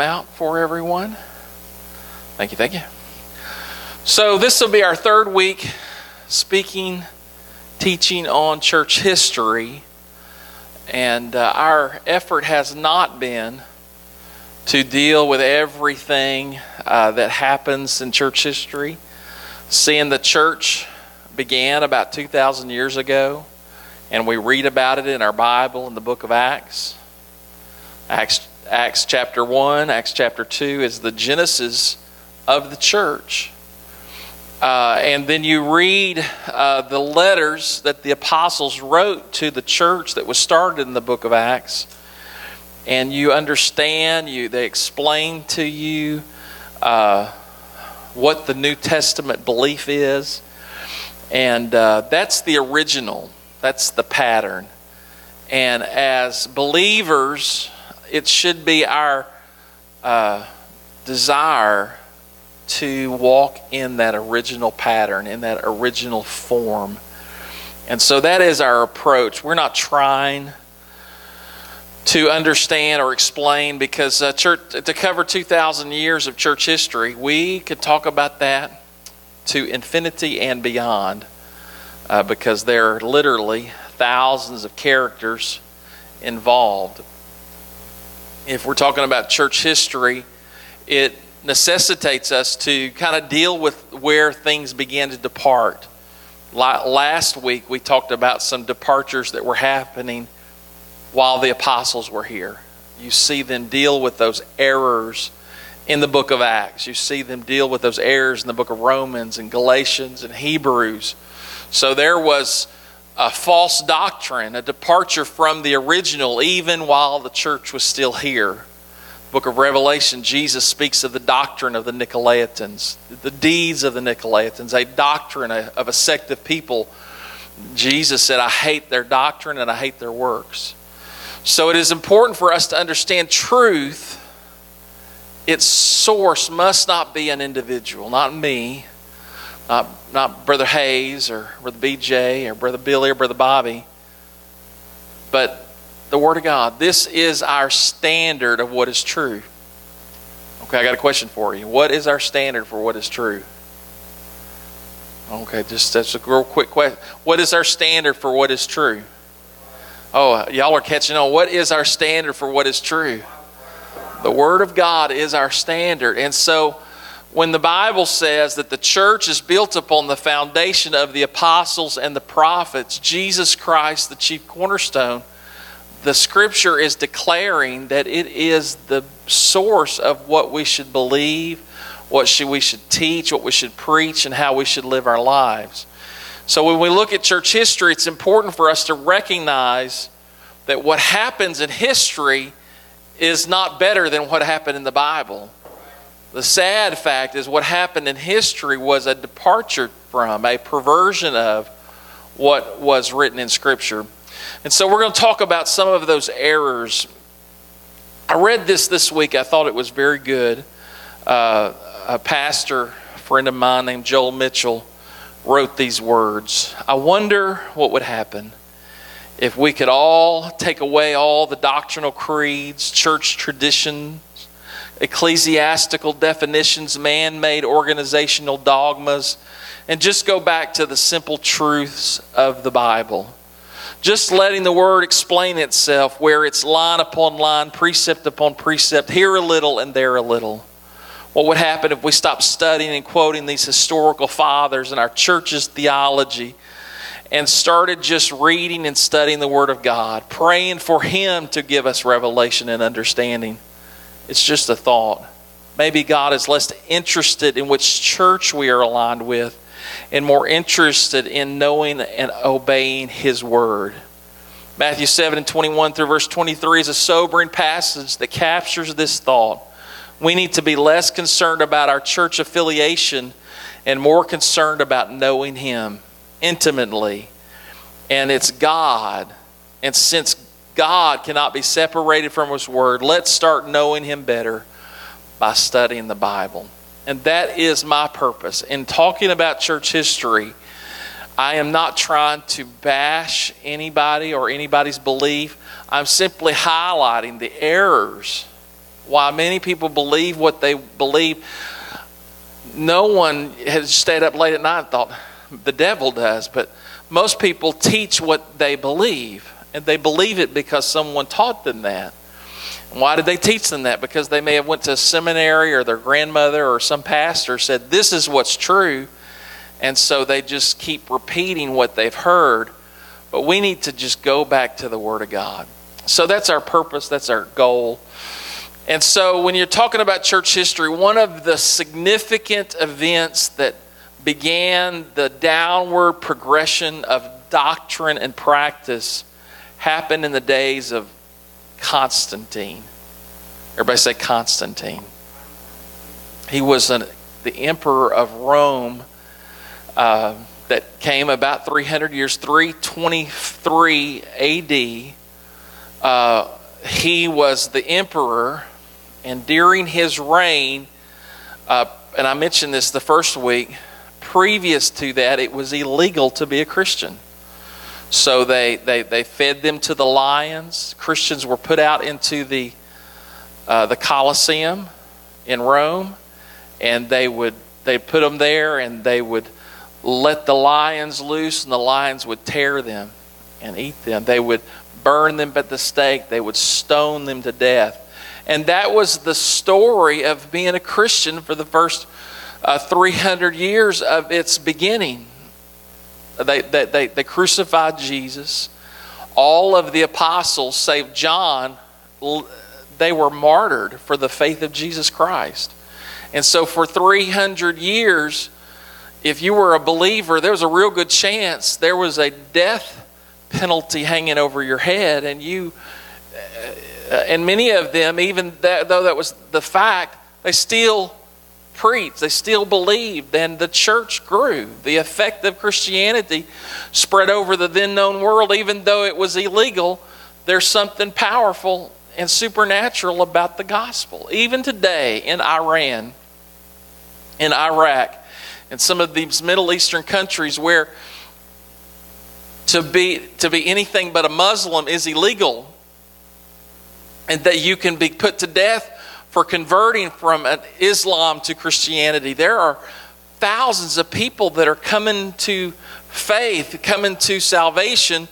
out for everyone. Thank you, thank you. So, this will be our third week speaking, teaching on church history. And uh, our effort has not been to deal with everything uh, that happens in church history. Seeing the church began about 2,000 years ago, and we read about it in our Bible in the book of Acts. Acts Acts chapter 1, Acts chapter 2 is the genesis of the church. Uh, and then you read uh, the letters that the apostles wrote to the church that was started in the book of Acts. And you understand, you, they explain to you uh, what the New Testament belief is. And uh, that's the original, that's the pattern. And as believers, it should be our uh, desire to walk in that original pattern, in that original form. And so that is our approach. We're not trying to understand or explain because uh, church, to cover 2,000 years of church history, we could talk about that to infinity and beyond uh, because there are literally thousands of characters involved if we're talking about church history, it necessitates us to kind of deal with where things began to depart. Last week, we talked about some departures that were happening while the apostles were here. You see them deal with those errors in the book of Acts. You see them deal with those errors in the book of Romans and Galatians and Hebrews. So there was a false doctrine, a departure from the original, even while the church was still here. Book of Revelation, Jesus speaks of the doctrine of the Nicolaitans, the deeds of the Nicolaitans, a doctrine of a sect of people. Jesus said, I hate their doctrine and I hate their works. So it is important for us to understand truth. Its source must not be an individual, not me, not, not Brother Hayes or Brother BJ or Brother Billy or Brother Bobby, but the Word of God. This is our standard of what is true. Okay, I got a question for you. What is our standard for what is true? Okay, just that's a real quick question. What is our standard for what is true? Oh, y'all are catching on. What is our standard for what is true? The Word of God is our standard. And so when the Bible says that the church is built upon the foundation of the apostles and the prophets, Jesus Christ, the chief cornerstone, the scripture is declaring that it is the source of what we should believe, what should, we should teach, what we should preach, and how we should live our lives. So when we look at church history, it's important for us to recognize that what happens in history is not better than what happened in the Bible. The sad fact is, what happened in history was a departure from, a perversion of what was written in Scripture. And so we're going to talk about some of those errors. I read this this week, I thought it was very good. Uh, a pastor, a friend of mine named Joel Mitchell, wrote these words I wonder what would happen if we could all take away all the doctrinal creeds, church traditions, ecclesiastical definitions, man made organizational dogmas, and just go back to the simple truths of the Bible. Just letting the Word explain itself where it's line upon line, precept upon precept, here a little and there a little. What would happen if we stopped studying and quoting these historical fathers in our church's theology and started just reading and studying the Word of God, praying for Him to give us revelation and understanding? It's just a thought. Maybe God is less interested in which church we are aligned with and more interested in knowing and obeying His Word. Matthew 7 and 21 through verse 23 is a sobering passage that captures this thought. We need to be less concerned about our church affiliation and more concerned about knowing Him intimately. And it's God. And since God cannot be separated from His Word. Let's start knowing Him better by studying the Bible. And that is my purpose. In talking about church history, I am not trying to bash anybody or anybody's belief. I'm simply highlighting the errors Why many people believe what they believe. No one has stayed up late at night and thought, the devil does, but most people teach what they believe, and they believe it because someone taught them that. Why did they teach them that? Because they may have went to a seminary or their grandmother or some pastor said, this is what's true. And so they just keep repeating what they've heard. But we need to just go back to the Word of God. So that's our purpose, that's our goal. And so when you're talking about church history, one of the significant events that began the downward progression of doctrine and practice happened in the days of Constantine. Everybody say Constantine. He was an, the emperor of Rome uh, that came about 300 years, 323 AD. Uh, he was the emperor, and during his reign, uh, and I mentioned this the first week, previous to that, it was illegal to be a Christian. So they, they, they fed them to the lions. Christians were put out into the, uh, the Colosseum in Rome, and they would they put them there, and they would let the lions loose, and the lions would tear them and eat them. They would burn them at the stake. They would stone them to death. And that was the story of being a Christian for the first uh, 300 years of its beginning. They, they, they, they crucified Jesus. All of the apostles, save John, they were martyred for the faith of Jesus Christ. And so for 300 years, if you were a believer, there was a real good chance there was a death penalty hanging over your head. And you, uh, and many of them, even that, though that was the fact, they still preached, they still believed, and the church grew. The effect of Christianity spread over the then known world, even though it was illegal. There's something powerful and supernatural about the gospel. Even today in Iran, in Iraq, in some of these Middle Eastern countries where to be, to be anything but a Muslim is illegal, and that you can be put to death for converting from Islam to Christianity. There are thousands of people that are coming to faith, coming to salvation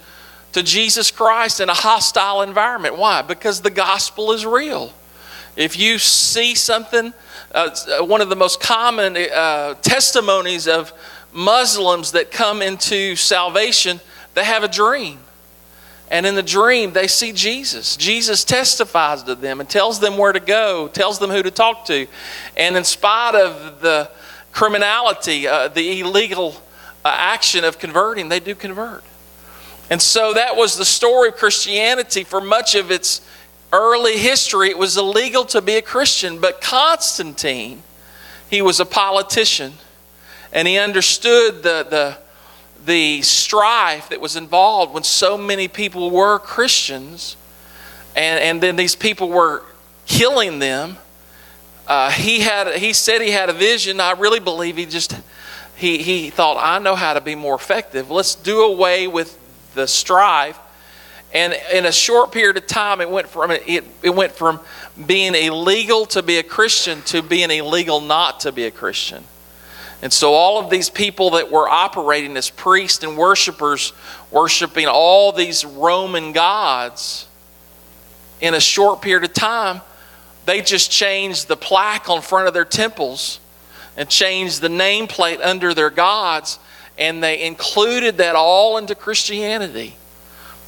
to Jesus Christ in a hostile environment. Why? Because the gospel is real. If you see something, uh, one of the most common uh, testimonies of Muslims that come into salvation, they have a dream. And in the dream, they see Jesus. Jesus testifies to them and tells them where to go, tells them who to talk to. And in spite of the criminality, uh, the illegal uh, action of converting, they do convert. And so that was the story of Christianity for much of its early history. It was illegal to be a Christian, but Constantine, he was a politician and he understood the, the the strife that was involved when so many people were Christians and, and then these people were killing them. Uh, he had he said he had a vision. I really believe he just he he thought I know how to be more effective. Let's do away with the strife. And in a short period of time, it went from it, it went from being illegal to be a Christian to being illegal not to be a Christian. And so, all of these people that were operating as priests and worshipers, worshiping all these Roman gods, in a short period of time, they just changed the plaque on front of their temples and changed the nameplate under their gods, and they included that all into Christianity.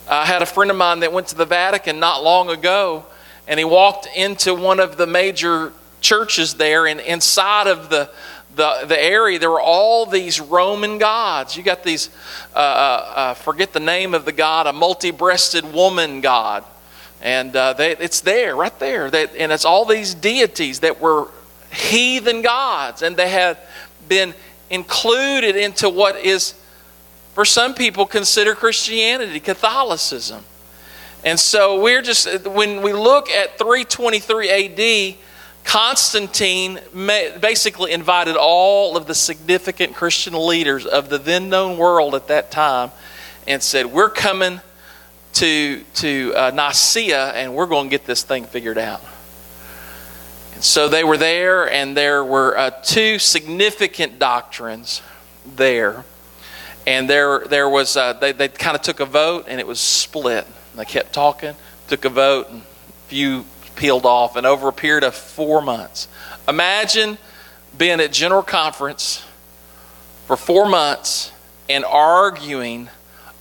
I had a friend of mine that went to the Vatican not long ago, and he walked into one of the major churches there, and inside of the the, the area, there were all these Roman gods. You got these, uh, uh, uh forget the name of the god, a multi breasted woman god. And uh, they, it's there, right there. They, and it's all these deities that were heathen gods. And they had been included into what is, for some people, considered Christianity, Catholicism. And so we're just, when we look at 323 AD, Constantine basically invited all of the significant Christian leaders of the then known world at that time and said, We're coming to, to uh, Nicaea and we're going to get this thing figured out. And so they were there, and there were uh, two significant doctrines there. And there, there was, uh, they, they kind of took a vote, and it was split. They kept talking, took a vote, and a few peeled off. And over a period of four months, imagine being at General Conference for four months and arguing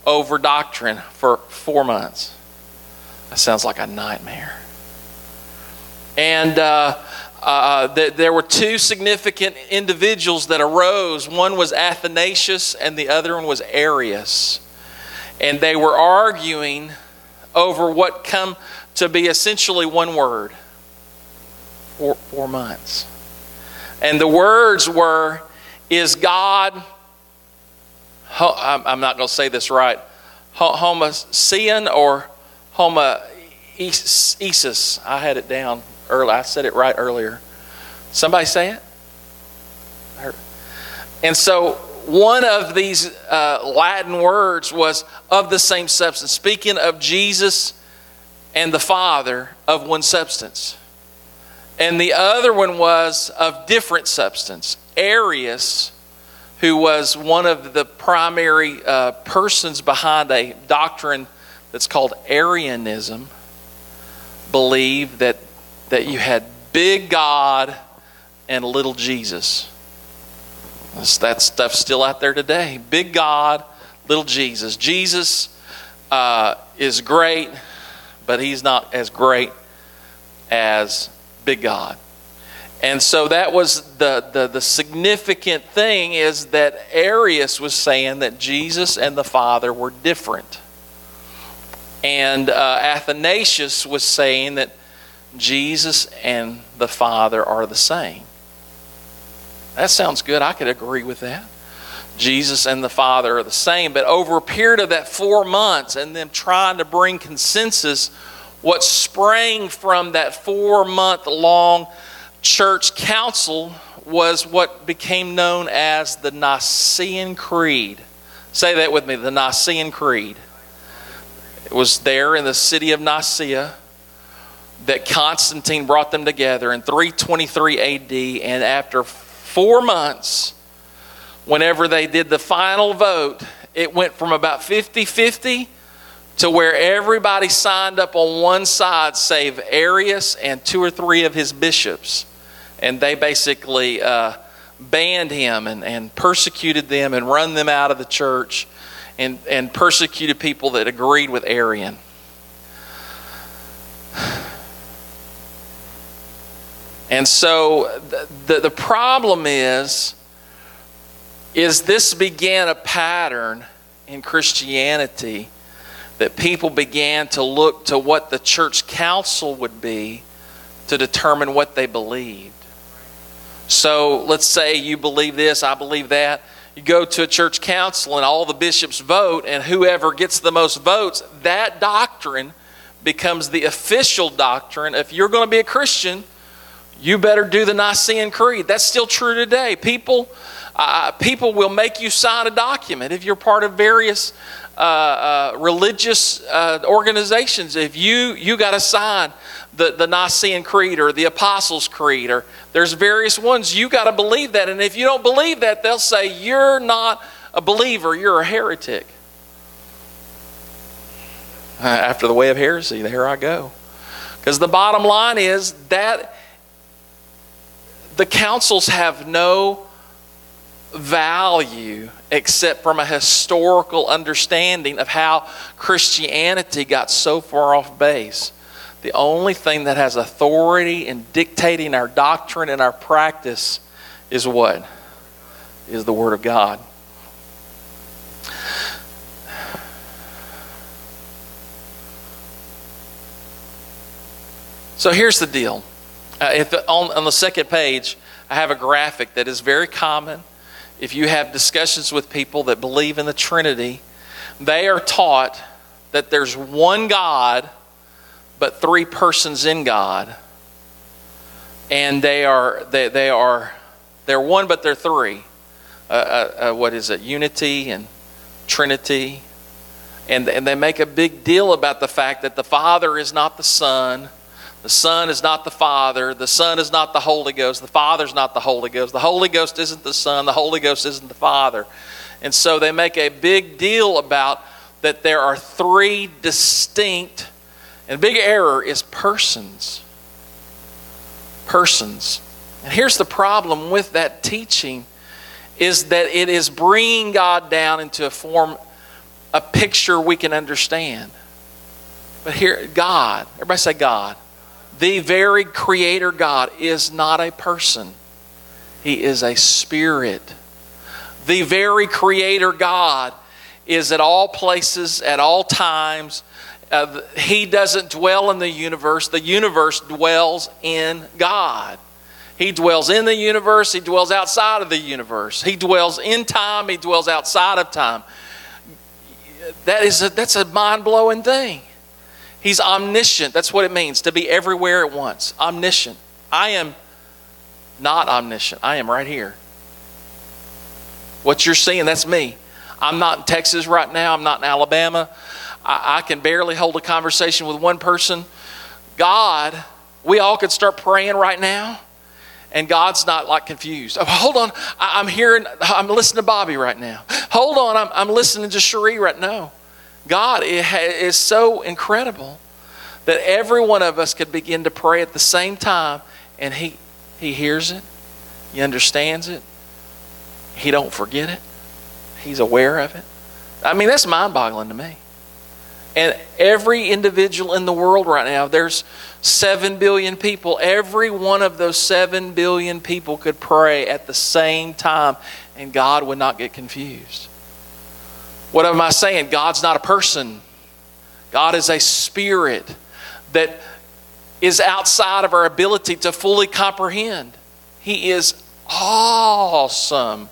over doctrine for four months. That sounds like a nightmare. And uh, uh, th- there were two significant individuals that arose. One was Athanasius, and the other one was Arius. And they were arguing over what come to be essentially one word four, four months. And the words were, Is God, I'm not going to say this right, homoousian or homoesis? I had it down earlier. I said it right earlier. Somebody say it? And so one of these uh, Latin words was of the same substance, speaking of Jesus and the Father of one substance. And the other one was of different substance. Arius, who was one of the primary uh, persons behind a doctrine that's called Arianism, believed that, that you had big God and little Jesus. That stuff's still out there today. Big God, little Jesus. Jesus uh, is great, but he's not as great as big God. And so that was the, the, the, significant thing is that Arius was saying that Jesus and the Father were different. And uh, Athanasius was saying that Jesus and the Father are the same. That sounds good. I could agree with that. Jesus and the Father are the same. But over a period of that four months and them trying to bring consensus, what sprang from that four month long church council was what became known as the Nicene Creed. Say that with me the Nicene Creed. It was there in the city of Nicaea that Constantine brought them together in 323 AD, and after four months, whenever they did the final vote, it went from about 50 50 to where everybody signed up on one side, save Arius and two or three of his bishops. And they basically uh, banned him and, and persecuted them and run them out of the church and, and persecuted people that agreed with Arian. And so the, the, the problem is, is this began a pattern in Christianity that people began to look to what the church council would be to determine what they believed. So let's say you believe this, I believe that. You go to a church council and all the bishops vote, and whoever gets the most votes, that doctrine becomes the official doctrine. If you're going to be a Christian, you better do the Nicene Creed. That's still true today. People, uh, people will make you sign a document if you're part of various uh, uh, religious uh, organizations. If you you got to sign the, the Nicene Creed or the Apostles' Creed, or there's various ones, you got to believe that. And if you don't believe that, they'll say you're not a believer, you're a heretic. Uh, after the way of heresy, there I go. Because the bottom line is that the councils have no value except from a historical understanding of how Christianity got so far off base. The only thing that has authority in dictating our doctrine and our practice is what? Is the Word of God. So here's the deal uh, if, on, on the second page, I have a graphic that is very common. If you have discussions with people that believe in the Trinity, they are taught that there's one God, but three persons in God. And they are, they, they are, they're one, but they're three. Uh, uh, uh what is it? Unity and Trinity. And, and they make a big deal about the fact that the Father is not the Son, The Son is not the Father. The Son is not the Holy Ghost. The Father's not the Holy Ghost. The Holy Ghost isn't the Son. The Holy Ghost isn't the Father. And so they make a big deal about that there are three distinct, and big error is persons. Persons. And here's the problem with that teaching is that it is bringing God down into a form, a picture we can understand. But here, God, everybody say God. The very creator God is not a person, He is a spirit. The very creator God is at all places, at all times. Uh, he doesn't dwell in the universe, the universe dwells in God. He dwells in the universe, He dwells outside of the universe. He dwells in time, He dwells outside of time. That is a, that's a mind blowing thing. He's omniscient. That's what it means to be everywhere at once. Omniscient. I am not omniscient. I am right here. What you're seeing, that's me. I'm not in Texas right now. I'm not in Alabama. I, I can barely hold a conversation with one person. God, we all could start praying right now and God's not like confused. Oh, hold on, I, am hearing, I'm listening to Bobby right now. Hold on, I'm, I'm listening to Cherie right now. God is so incredible that every one of us could begin to pray at the same time and he, he hears it, he understands it, he don't forget it, he's aware of it. I mean, that's mind-boggling to me. And every individual in the world right now, there's 7 billion people. Every one of those 7 billion people could pray at the same time, and God would not get confused. What am I saying? God's not a person, God is a spirit that is outside of our ability to fully comprehend. He is awesome,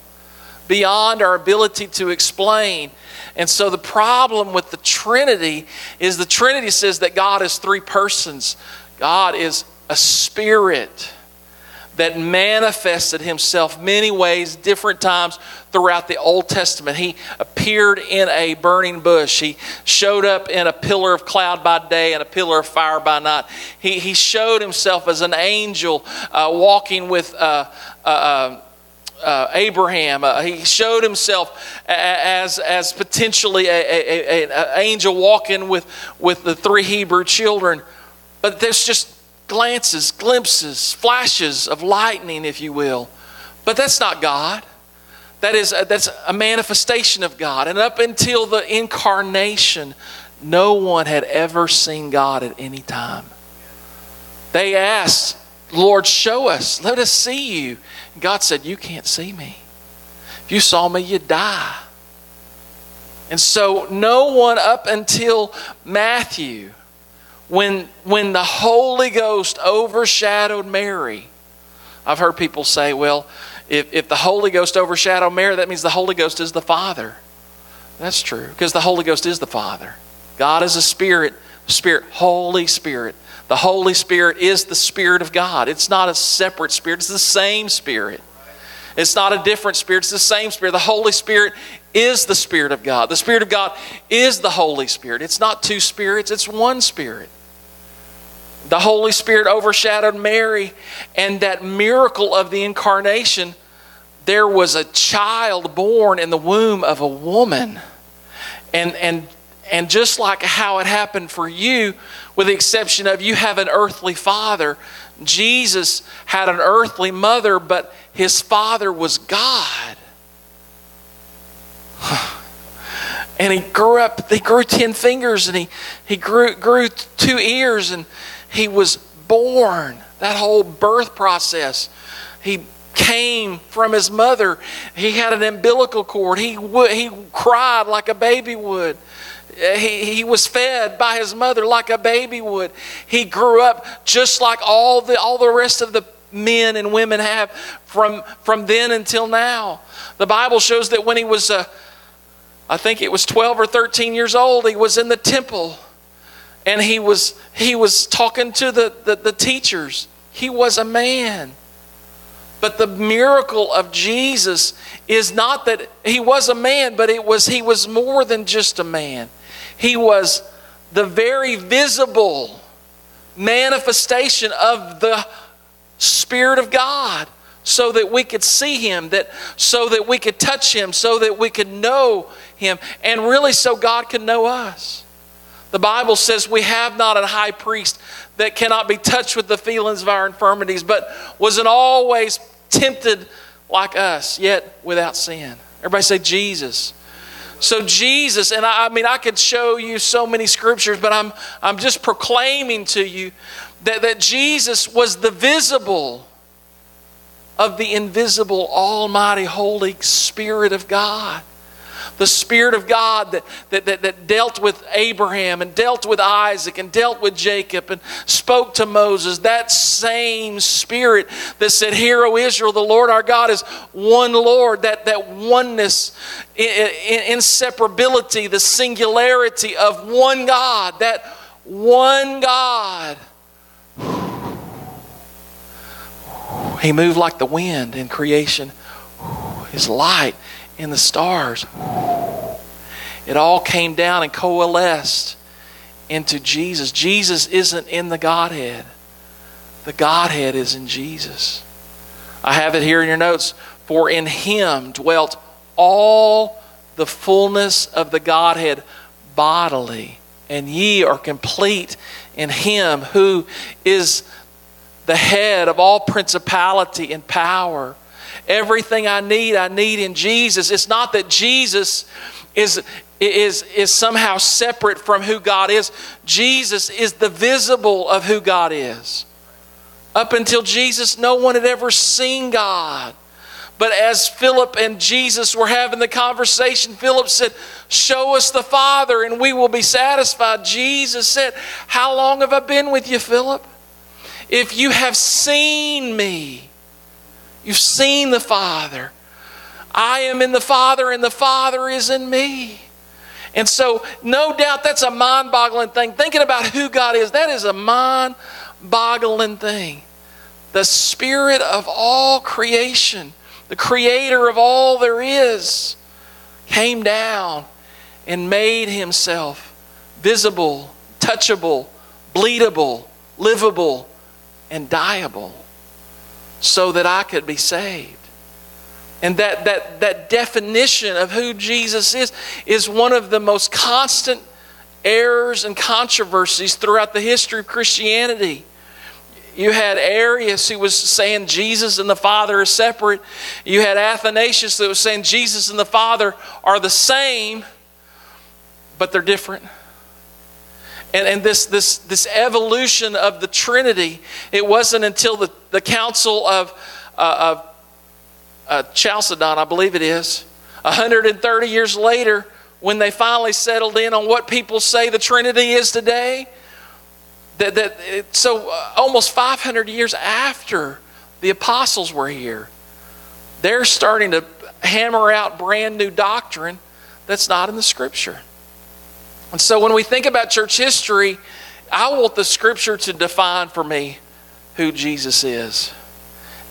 beyond our ability to explain. And so the problem with the Trinity is the Trinity says that God is three persons. God is a spirit that manifested himself many ways, different times throughout the Old Testament. He appeared in a burning bush. He showed up in a pillar of cloud by day and a pillar of fire by night. He, he showed himself as an angel uh, walking with. Uh, uh, uh, uh Abraham. Uh, he showed himself as, as potentially an angel walking with, with the three Hebrew children. But there's just glances, glimpses, flashes of lightning, if you will. But that's not God. That is a, that's a manifestation of God. And up until the incarnation, no one had ever seen God at any time. They asked, Lord, show us. Let us see you. God said, You can't see me. If you saw me, you'd die. And so, no one up until Matthew when, when the Holy Ghost overshadowed Mary, I've heard people say, well, if, if the Holy Ghost overshadowed Mary, that means the Holy Ghost is the Father. That's true, because the Holy Ghost is the Father. God is a spirit, spirit, Holy Spirit. The Holy Spirit is the Spirit of God. It's not a separate spirit, it's the same Spirit. It's not a different spirit, it's the same Spirit. The Holy Spirit is the Spirit of God. The Spirit of God is the Holy Spirit. It's not two spirits, it's one Spirit the Holy Spirit overshadowed Mary, and that miracle of the incarnation, there was a child born in the womb of a woman. And, and, and just like how it happened for you, with the exception of you have an earthly father, Jesus had an earthly mother, but his father was God. And he grew up, he grew 10 fingers and he, he grew, grew two ears and he was born, that whole birth process. He came from his mother. He had an umbilical cord. He, he cried like a baby would. He, he was fed by his mother like a baby would. He grew up just like all the, all the rest of the men and women have from, from then until now. The Bible shows that when he was, uh, I think it was 12 or 13 years old, he was in the temple and he was he was talking to the, the, the, teachers. He was a man. But the miracle of jesus is not that he was a man but it was he was more than just a man. He was the very visible manifestation of the Spirit of God so that we could see him that so that we could touch him so that we could know him and really so God could know us. The Bible says we have not a high priest that cannot be touched with the feelings of our infirmities, but was in all ways tempted like us, yet without sin. Everybody say Jesus. So Jesus, and I, I, mean I could show you so many scriptures, but I'm I'm just proclaiming to you that, that Jesus was the visible of the invisible, almighty, holy Spirit of God the Spirit of God that, that, that, that, dealt with Abraham and dealt with Isaac and dealt with Jacob and spoke to Moses, that same Spirit that said, Hear, O Israel, the Lord our God is one Lord, that, that oneness, inseparability, the singularity of one God, that one God. He moved like the wind in creation. His light in the stars. It all came down and coalesced into Jesus. Jesus isn't in the Godhead, the Godhead is in Jesus. I have it here in your notes. For in him dwelt all the fullness of the Godhead bodily, and ye are complete in him who is the head of all principality and power. Everything I need, I need in Jesus. It's not that Jesus is, is, is somehow separate from who God is. Jesus is the visible of who God is. Up until Jesus, no one had ever seen God. But as Philip and Jesus were having the conversation, Philip said, Show us the Father and we will be satisfied. Jesus said, How long have I been with you, Philip? If you have seen me, You've seen the Father. I am in the Father, and the Father is in me. And so, no doubt that's a mind boggling thing. Thinking about who God is, that is a mind boggling thing. The Spirit of all creation, the Creator of all there is, came down and made Himself visible, touchable, bleedable, livable, and dieable so that I could be saved. And that, that, that definition of who Jesus is is one of the most constant errors and controversies throughout the history of Christianity. You had Arius who was saying Jesus and the Father are separate. You had Athanasius that was saying Jesus and the Father are the same, but they're different and, and this, this, this evolution of the Trinity, it wasn't until the, the Council of, uh, of uh, Chalcedon, I believe it is, 130 years later, when they finally settled in on what people say the Trinity is today, that, that it, so uh, almost 500 years after the apostles were here, they're starting to hammer out brand new doctrine that's not in the scripture. And so when we think about church history, I want the scripture to define for me who Jesus is.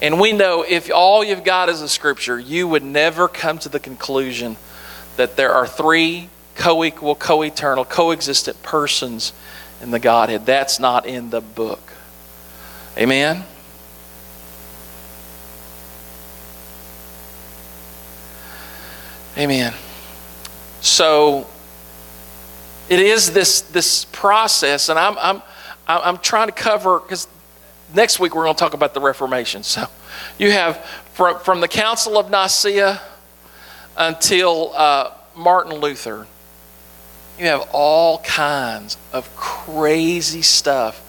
And we know if all you've got is a scripture, you would never come to the conclusion that there are three co equal, co eternal, coexistent persons in the Godhead. That's not in the book. Amen? Amen. So, it is this, this process, and I'm, I'm, I'm trying to cover, because next week we're going to talk about the Reformation. So you have from, from the Council of Nicaea until uh, Martin Luther, you have all kinds of crazy stuff,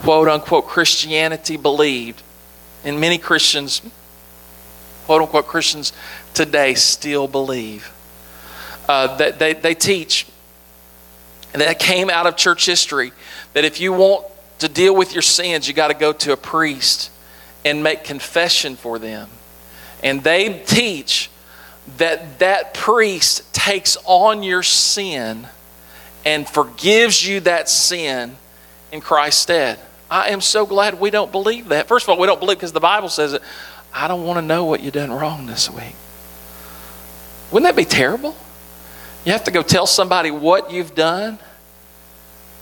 quote unquote, Christianity believed. And many Christians, quote unquote, Christians today still believe. Uh, that they, they teach and that came out of church history that if you want to deal with your sins, you got to go to a priest and make confession for them. And they teach that that priest takes on your sin and forgives you that sin in Christ's stead. I am so glad we don't believe that. First of all, we don't believe because the Bible says it. I don't want to know what you done wrong this week. Wouldn't that be terrible? You have to go tell somebody what you've done.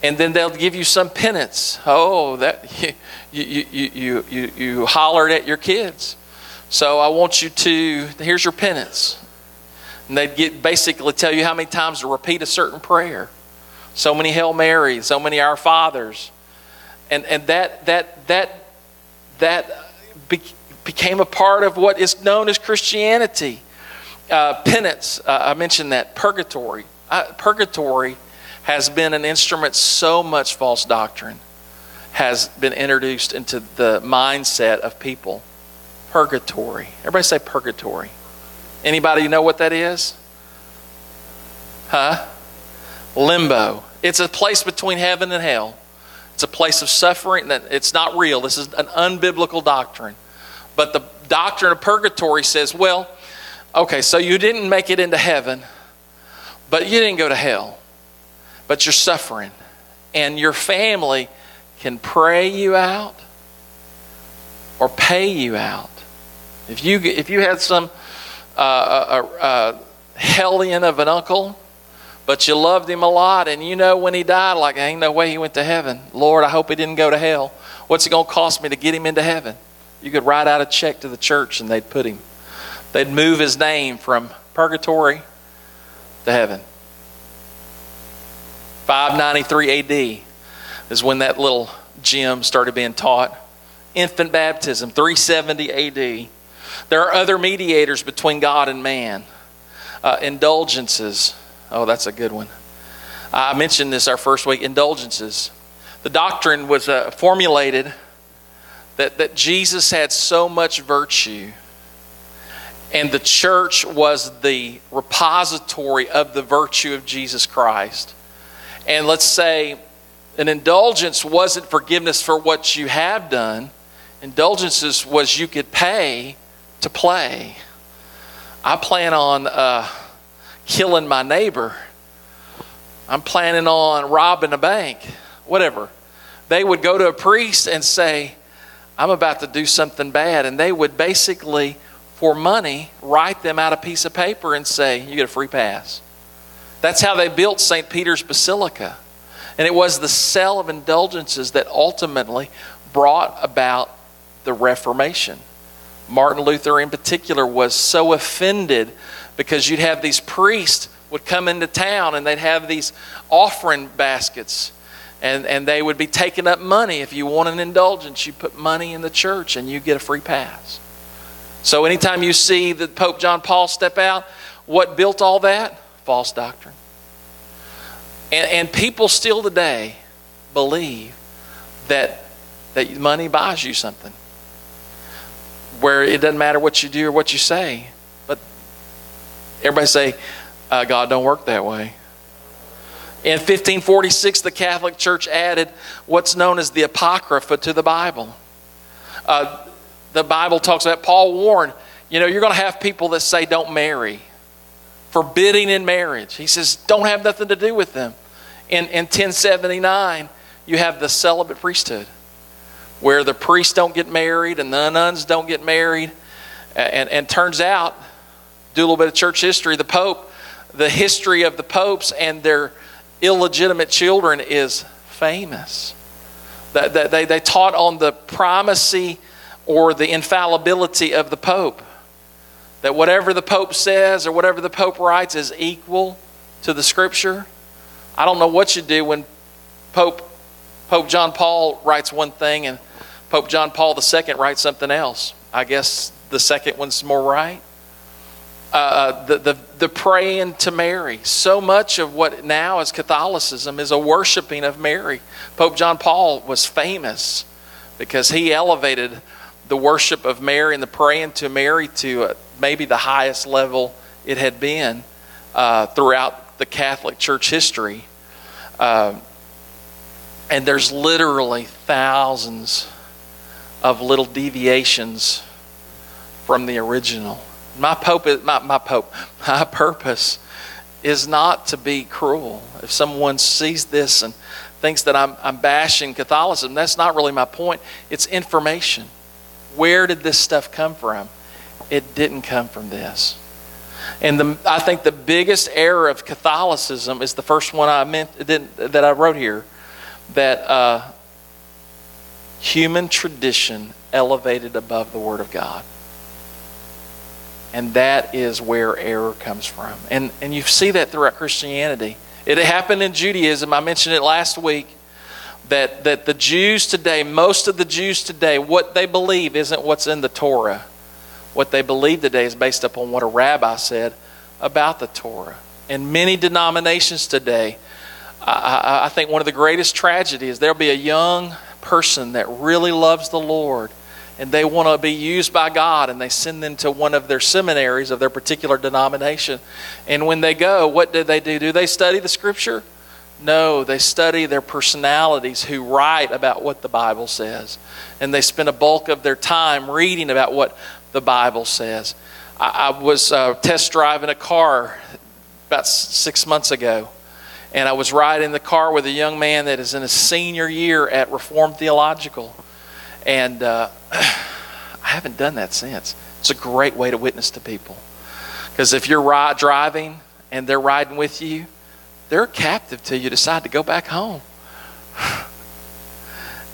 and then they'll give you some penance. Oh, that you, you, you, you, you, hollered at your kids. So I want you to, here's your penance. And they'd get, basically tell you how many times to repeat a certain prayer. So many Hail Marys, so many Our Fathers. And, and that, that, that, that be, became a part of what is known as Christianity. Uh, penance, uh, I mentioned that. Purgatory. Uh, purgatory has been an instrument, so much false doctrine has been introduced into the mindset of people. Purgatory. Everybody say purgatory. Anybody know what that is? Huh? Limbo. It's a place between heaven and hell. It's a place of suffering. that It's not real. This is an unbiblical doctrine. But the doctrine of purgatory says, well, okay, so you didn't make it into heaven, but you didn't go to hell but you're suffering. And your family can pray you out or pay you out. If you, if you had some uh, uh, uh, uh, hellion of an uncle, but you loved him a lot, and you know when he died, like, ain't no way he went to heaven. Lord, I hope he didn't go to hell. What's it going to cost me to get him into heaven? You could write out a check to the church and they'd put him. They'd move his name from purgatory to heaven. 593 AD is when that little gym started being taught. Infant baptism, 370 AD. There are other mediators between God and man. Uh, indulgences. Oh, that's a good one. I mentioned this our first week. Indulgences. The doctrine was uh, formulated that, that Jesus had so much virtue, and the church was the repository of the virtue of Jesus Christ and let's say an indulgence wasn't forgiveness for what you have done, indulgences was you could pay to play. I plan on uh, killing my neighbor. I'm planning on robbing a bank, whatever. They would go to a priest and say, I'm about to do something bad. And they would basically, for money, write them out a piece of paper and say, You get a free pass. That's how they built St. Peter's Basilica. And it was the sale of indulgences that ultimately brought about the Reformation. Martin Luther, in particular, was so offended because you'd have these priests would come into town and they'd have these offering baskets and, and they would be taking up money. If you want an indulgence, you put money in the church and you get a free pass. So anytime you see the Pope John Paul step out, what built all that? false doctrine. And, and people still today believe that, that money buys you something. Where it doesn't matter what you do or what you say. But everybody say, uh, God don't work that way. In 1546, the Catholic Church added what's known as the Apocrypha to the Bible. Uh, the Bible talks about, Paul warned, you know, you're going to have people that say don't marry forbidding in marriage. He says, don't have nothing to do with them. In, in 1079, you have the celibate priesthood, where the priests don't get married and the nuns don't get married. And, and turns out, do a little bit of church history, the Pope, the history of the popes and their illegitimate children is famous. They, they, they taught on the primacy or the infallibility of the Pope that whatever the Pope says or whatever the Pope writes is equal to the Scripture. I don't know what you do when Pope, Pope John Paul writes one thing and Pope John Paul II writes something else. I guess the second one's more right. Uh, uh, the, the, the praying to Mary. So much of what now is Catholicism is a worshiping of Mary. Pope John Paul was famous because he elevated the worship of Mary and the praying to Mary to uh, maybe the highest level it had been uh, throughout the Catholic Church history. Uh, and there's literally thousands of little deviations from the original. My pope, my, my pope, my purpose is not to be cruel. If someone sees this and thinks that I'm, I'm bashing Catholicism, that's not really my point. It's information. Where did this stuff come from? It didn't come from this. And the, I think the biggest error of Catholicism is the first one I meant that I wrote here. that uh, human tradition elevated above the Word of God. And that is where error comes from. And, and you see that throughout Christianity. It happened in Judaism. I mentioned it last week that, that the Jews today, most of the Jews today, what they believe isn't what's in the Torah. What they believe today is based upon what a rabbi said about the Torah. In many denominations today, I, I think one of the greatest tragedies there'll be a young person that really loves the Lord and they want to be used by God and they send them to one of their seminaries of their particular denomination. And when they go, what do they do? Do they study the scripture? No, they study their personalities who write about what the Bible says. And they spend a bulk of their time reading about what the Bible says. I, I was uh, test driving a car about six months ago. And I was riding the car with a young man that is in his senior year at Reformed Theological. And uh, I haven't done that since. It's a great way to witness to people. Because if you're ride, driving and they're riding with you, they're captive till you decide to go back home.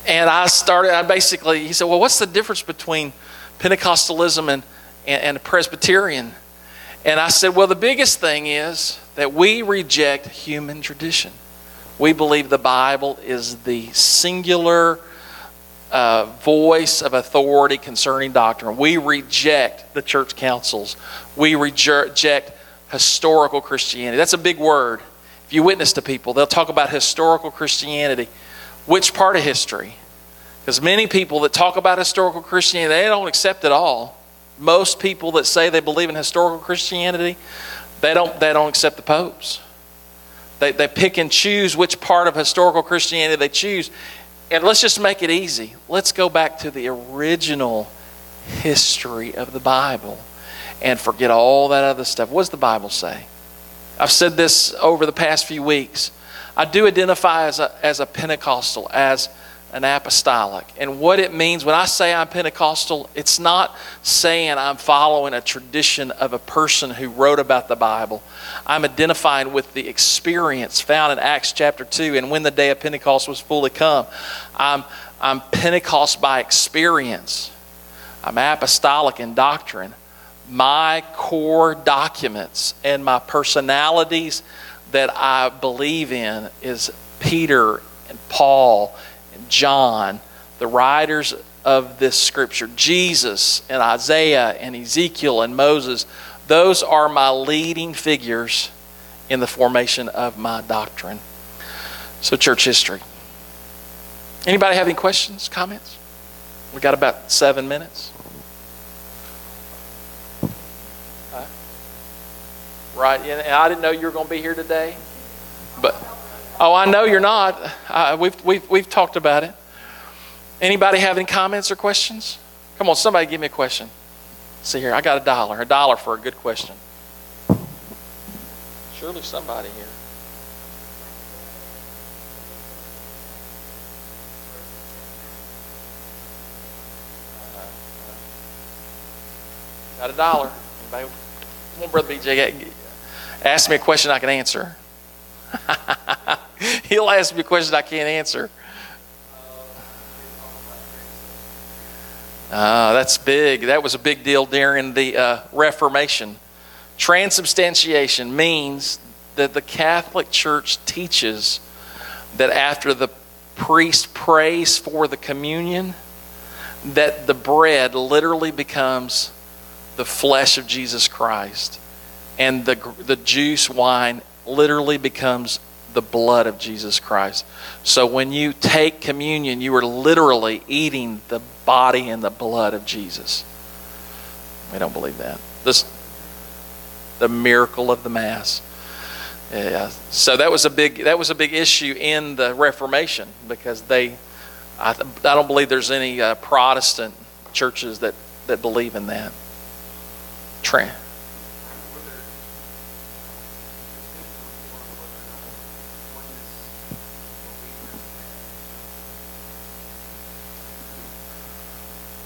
And I started, I basically, he said, Well, what's the difference between Pentecostalism and, and, and Presbyterian? And I said, Well, the biggest thing is that we reject human tradition. We believe the Bible is the singular uh, voice of authority concerning doctrine. We reject the church councils. We reject historical Christianity. That's a big word. If you witness to people, they'll talk about historical Christianity. Which part of history? Because many people that talk about historical Christianity, they don't accept it all. Most people that say they believe in historical Christianity, they don't, they don't accept the popes. They, they pick and choose which part of historical Christianity they choose. And let's just make it easy. Let's go back to the original history of the Bible and forget all that other stuff. What does the Bible say? I've said this over the past few weeks. I do identify as a, as a Pentecostal, as an apostolic. And what it means when I say I'm Pentecostal, it's not saying I'm following a tradition of a person who wrote about the Bible. I'm identifying with the experience found in Acts chapter 2 and when the day of Pentecost was fully come. I'm, I'm Pentecost by experience. I'm apostolic in doctrine. My core documents and my personalities that I believe in is Peter and Paul and John, the writers of this scripture, Jesus and Isaiah and Ezekiel and Moses, those are my leading figures in the formation of my doctrine. So, church history. Anybody have any questions, comments? We got about seven minutes. Right, and I didn't know you were going to be here today, but. Oh, I know you're not. Uh, we've, we've, we've talked about it. Anybody have any comments or questions? Come on, somebody give me a question. See here, I got a dollar. A dollar for a good question. Surely somebody here. Got a dollar. Anybody? Come on, Brother BJ. Ask me a question I can answer. He'll ask me a question I can't answer. Uh, that's big. That was a big deal during the uh, Reformation. Transubstantiation means that the Catholic Church teaches that after the priest prays for the communion, that the bread literally becomes the flesh of Jesus Christ, and the the juice wine literally becomes the blood of Jesus Christ. So when you take communion, you are literally eating the body and the blood of Jesus. We don't believe that. This the miracle of the mass. Yeah. So that was a big that was a big issue in the Reformation because they I, I don't believe there's any uh, Protestant churches that that believe in that. Trent.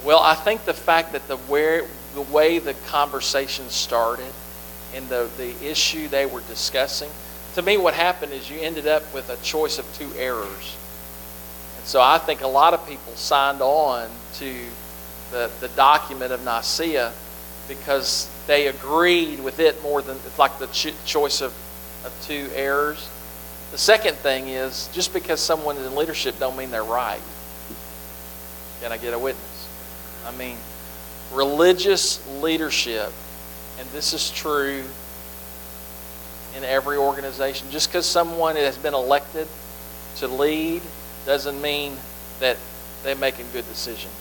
Well, I think the fact that the where the way the conversation started and the, the issue they were discussing, to me what happened is you ended up with a choice of two errors. And so I think a lot of people signed on to the, the document of Nicaea because they agreed with it more than it's like the ch- choice of, of two errors. The second thing is just because someone is in leadership don't mean they're right. Can I get a witness? I mean, religious leadership, and this is true in every organization, just because someone has been elected to lead doesn't mean that they're making good decisions.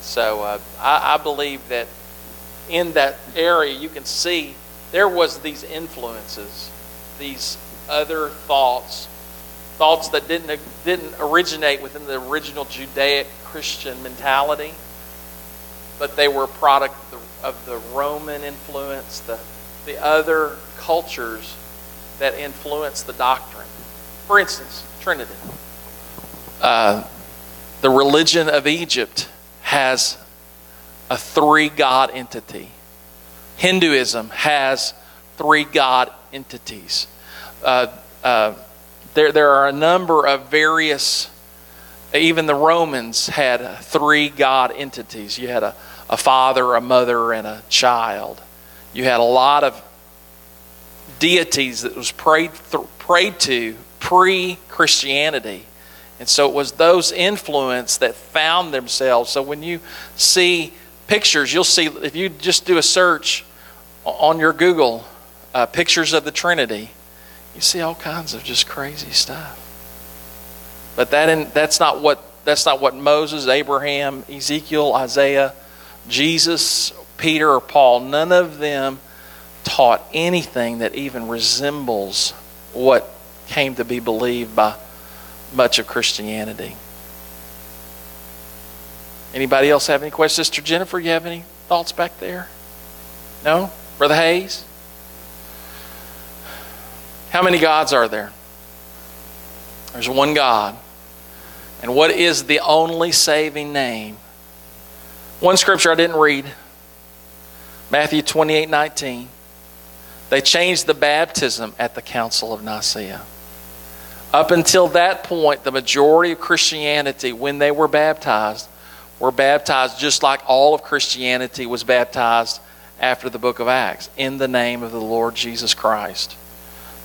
So uh, I, I believe that in that area you can see there was these influences, these other thoughts, thoughts that didn't didn't originate within the original Judaic Christian mentality, but they were a product of the, of the Roman influence, the the other cultures that influenced the doctrine. For instance, Trinity. Uh, the religion of Egypt has a three God entity. Hinduism has three God entities. Uh, uh, there, there are a number of various, even the Romans had three God entities. You had a, a father, a mother, and a child. You had a lot of deities that was prayed, th- prayed to pre Christianity. And so it was those influence that found themselves. So when you see pictures, you'll see, if you just do a search on your Google, uh, pictures of the Trinity, you see all kinds of just crazy stuff. But that in, that's not what that's not what Moses, Abraham, Ezekiel, Isaiah, Jesus, Peter, or Paul, none of them taught anything that even resembles what came to be believed by much of Christianity. Anybody else have any questions? Sister Jennifer, you have any thoughts back there? No? Brother Hayes? How many gods are there? There's one God. And what is the only saving name? One scripture I didn't read Matthew 28 19. They changed the baptism at the Council of Nicaea. Up until that point, the majority of Christianity, when they were baptized, were baptized just like all of Christianity was baptized after the book of Acts, in the name of the Lord Jesus Christ.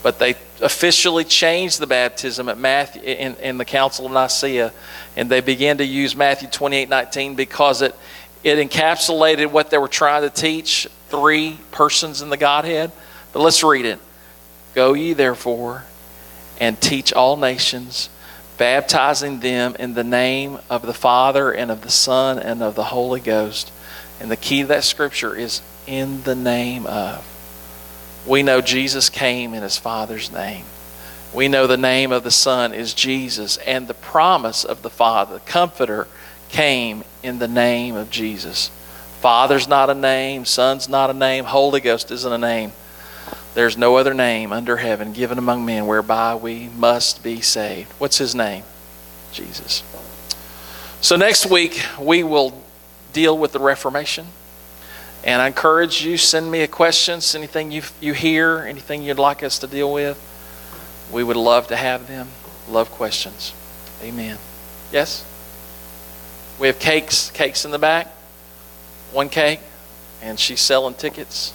But they officially changed the baptism at Matthew in, in the Council of Nicaea, and they began to use Matthew 28 19 because it, it encapsulated what they were trying to teach three persons in the Godhead. But let's read it. Go ye therefore and teach all nations, baptizing them in the name of the Father and of the Son and of the Holy Ghost. And the key to that scripture is in the name of. We know Jesus came in his Father's name. We know the name of the Son is Jesus, and the promise of the Father, the Comforter, came in the name of Jesus. Father's not a name, Son's not a name, Holy Ghost isn't a name. There's no other name under heaven given among men whereby we must be saved. What's his name? Jesus. So next week we will deal with the Reformation. And I encourage you, send me a question, anything you, you hear, anything you'd like us to deal with. We would love to have them. Love questions. Amen. Yes? We have cakes, cakes in the back. One cake, and she's selling tickets.